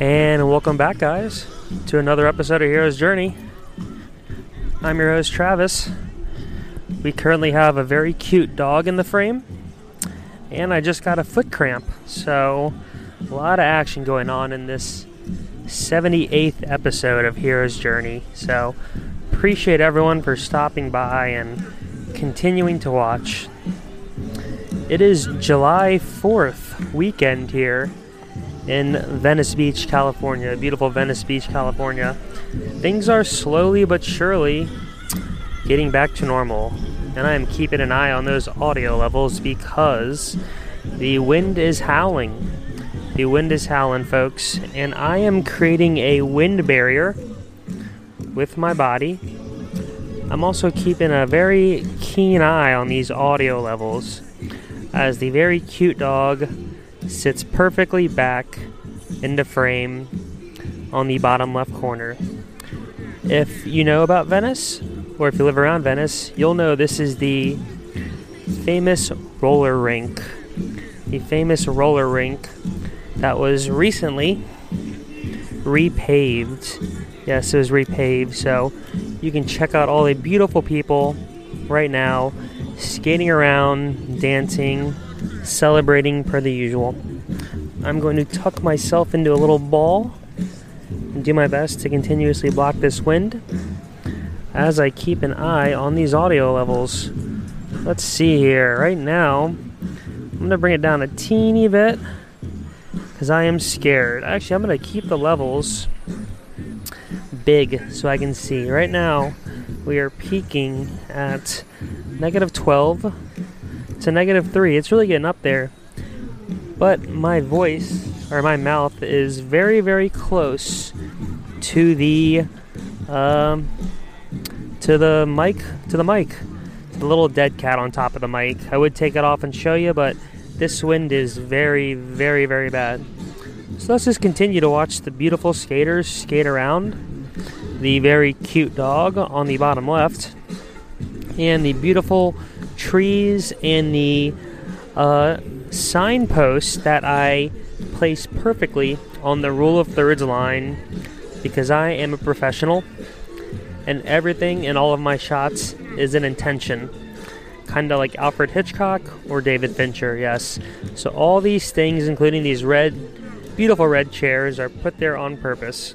And welcome back, guys, to another episode of Hero's Journey. I'm your host, Travis. We currently have a very cute dog in the frame, and I just got a foot cramp. So, a lot of action going on in this 78th episode of Hero's Journey. So, appreciate everyone for stopping by and continuing to watch. It is July 4th weekend here in Venice Beach, California, beautiful Venice Beach, California. Things are slowly but surely getting back to normal, and I am keeping an eye on those audio levels because the wind is howling. The wind is howling, folks, and I am creating a wind barrier with my body. I'm also keeping a very keen eye on these audio levels as the very cute dog sits perfectly back into frame on the bottom left corner. If you know about Venice, or if you live around Venice, you'll know this is the famous roller rink. The famous roller rink that was recently repaved. Yes, it was repaved, so you can check out all the beautiful people right now skating around, dancing, celebrating per the usual. I'm going to tuck myself into a little ball and do my best to continuously block this wind as I keep an eye on these audio levels. Let's see here. Right now, I'm going to bring it down a teeny bit because I am scared. Actually, I'm going to keep the levels big so I can see. Right now, we are peaking at negative 12 to negative 3. It's really getting up there. But my voice, or my mouth, is very, very close to the, um, to the mic, to the mic. The little dead cat on top of the mic. I would take it off and show you, but this wind is very, very, very bad. So let's just continue to watch the beautiful skaters skate around. The very cute dog on the bottom left, and the beautiful trees and the uh, signposts that I place perfectly on the rule of thirds line because I am a professional and everything in all of my shots is an intention. Kind of like Alfred Hitchcock or David Fincher, yes. So all these things, including these red, beautiful red chairs, are put there on purpose.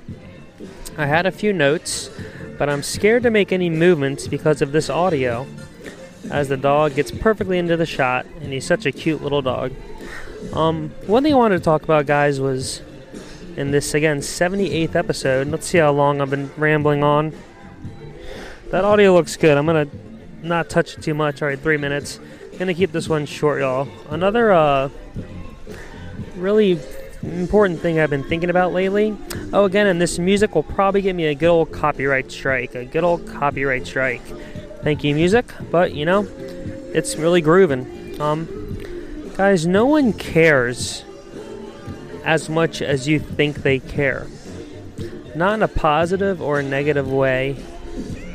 I had a few notes, but I'm scared to make any movements because of this audio as the dog gets perfectly into the shot, and he's such a cute little dog. Um, one thing I wanted to talk about, guys, was in this again 78th episode. Let's see how long I've been rambling on. That audio looks good. I'm gonna not touch it too much. All right, three minutes. Gonna keep this one short, y'all. Another uh, really important thing I've been thinking about lately. Oh, again, and this music will probably get me a good old copyright strike. A good old copyright strike. Thank you, music. But you know, it's really grooving. Um, guys, no one cares as much as you think they care. Not in a positive or a negative way.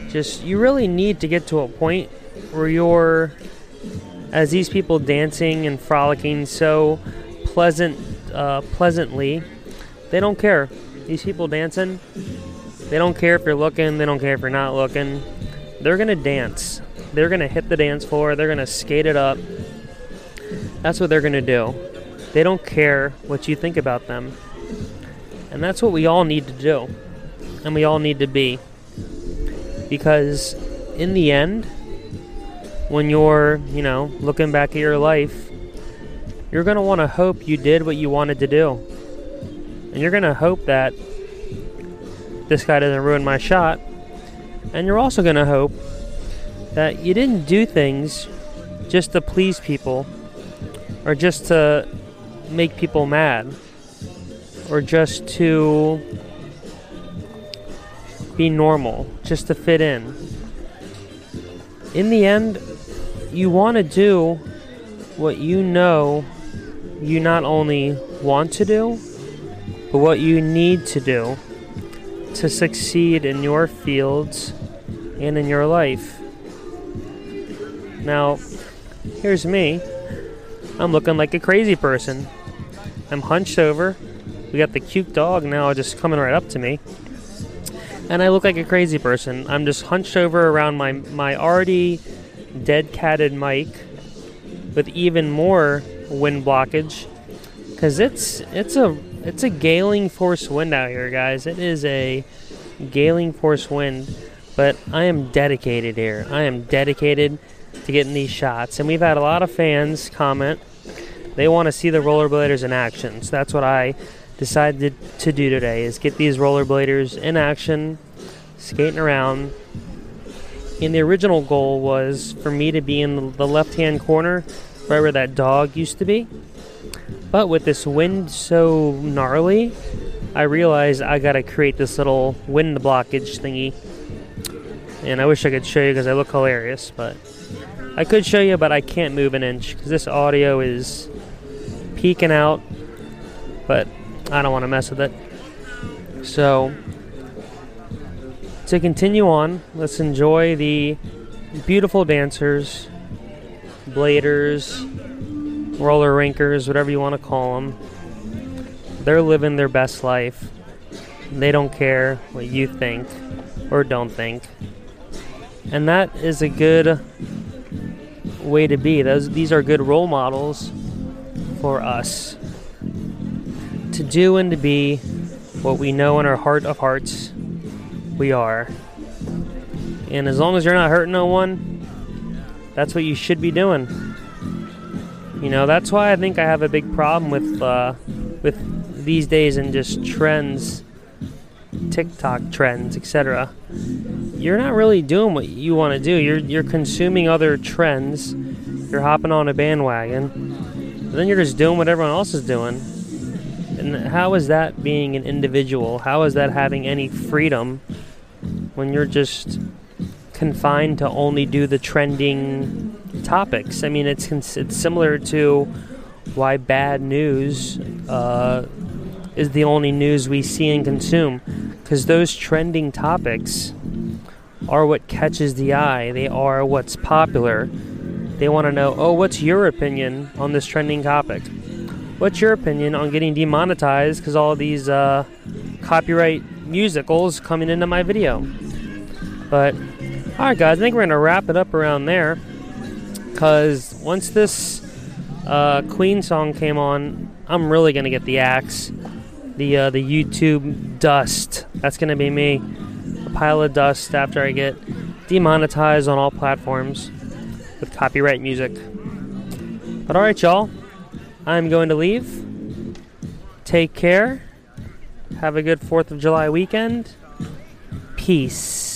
Just you really need to get to a point where you're, as these people dancing and frolicking so pleasant, uh, pleasantly, they don't care. These people dancing, they don't care if you're looking. They don't care if you're not looking they're going to dance. They're going to hit the dance floor. They're going to skate it up. That's what they're going to do. They don't care what you think about them. And that's what we all need to do. And we all need to be. Because in the end, when you're, you know, looking back at your life, you're going to want to hope you did what you wanted to do. And you're going to hope that this guy doesn't ruin my shot and you're also going to hope that you didn't do things just to please people or just to make people mad or just to be normal, just to fit in. In the end, you want to do what you know you not only want to do, but what you need to do to succeed in your fields and in your life. Now, here's me. I'm looking like a crazy person. I'm hunched over. we got the cute dog now just coming right up to me. And I look like a crazy person. I'm just hunched over around my, my already dead catted mic with even more wind blockage because it's it's a it's a galing force wind out here guys. It is a galing force wind but i am dedicated here. I am dedicated to getting these shots and we've had a lot of fans comment. They want to see the rollerbladers in action so that's what i decided to do today is get these rollerbladers in action skating around. And the original goal was for me to be in the left hand corner right where that dog used to be. But with this wind so gnarly, I realized I gotta create this little wind blockage thingy. And I wish I could show you because I look hilarious, but I could show you, but I can't move an inch because this audio is peaking out. But I don't want to mess with it. So, to continue on, let's enjoy the beautiful dancers bladers, roller rinkers, whatever you want to call them. They're living their best life. They don't care what you think or don't think. And that is a good way to be. Those these are good role models for us to do and to be what we know in our heart of hearts we are. And as long as you're not hurting no one, that's what you should be doing. You know, that's why I think I have a big problem with uh, with these days and just trends, TikTok trends, etc. You're not really doing what you want to do. You're you're consuming other trends. You're hopping on a bandwagon. then you're just doing what everyone else is doing. And how is that being an individual? How is that having any freedom when you're just confined to only do the trending topics. I mean, it's it's similar to why bad news uh, is the only news we see and consume, because those trending topics are what catches the eye. They are what's popular. They want to know, oh, what's your opinion on this trending topic? What's your opinion on getting demonetized because all these uh, copyright musicals coming into my video? But Alright, guys, I think we're to wrap it up around there. Because once this uh, Queen song came on, I'm really to get the axe. The, uh, the YouTube dust. That's to be me. A pile of dust after I get demonetized on all platforms with copyright music. But alright, y'all. I'm going to leave. Take care. Have a good 4th of July weekend. Peace.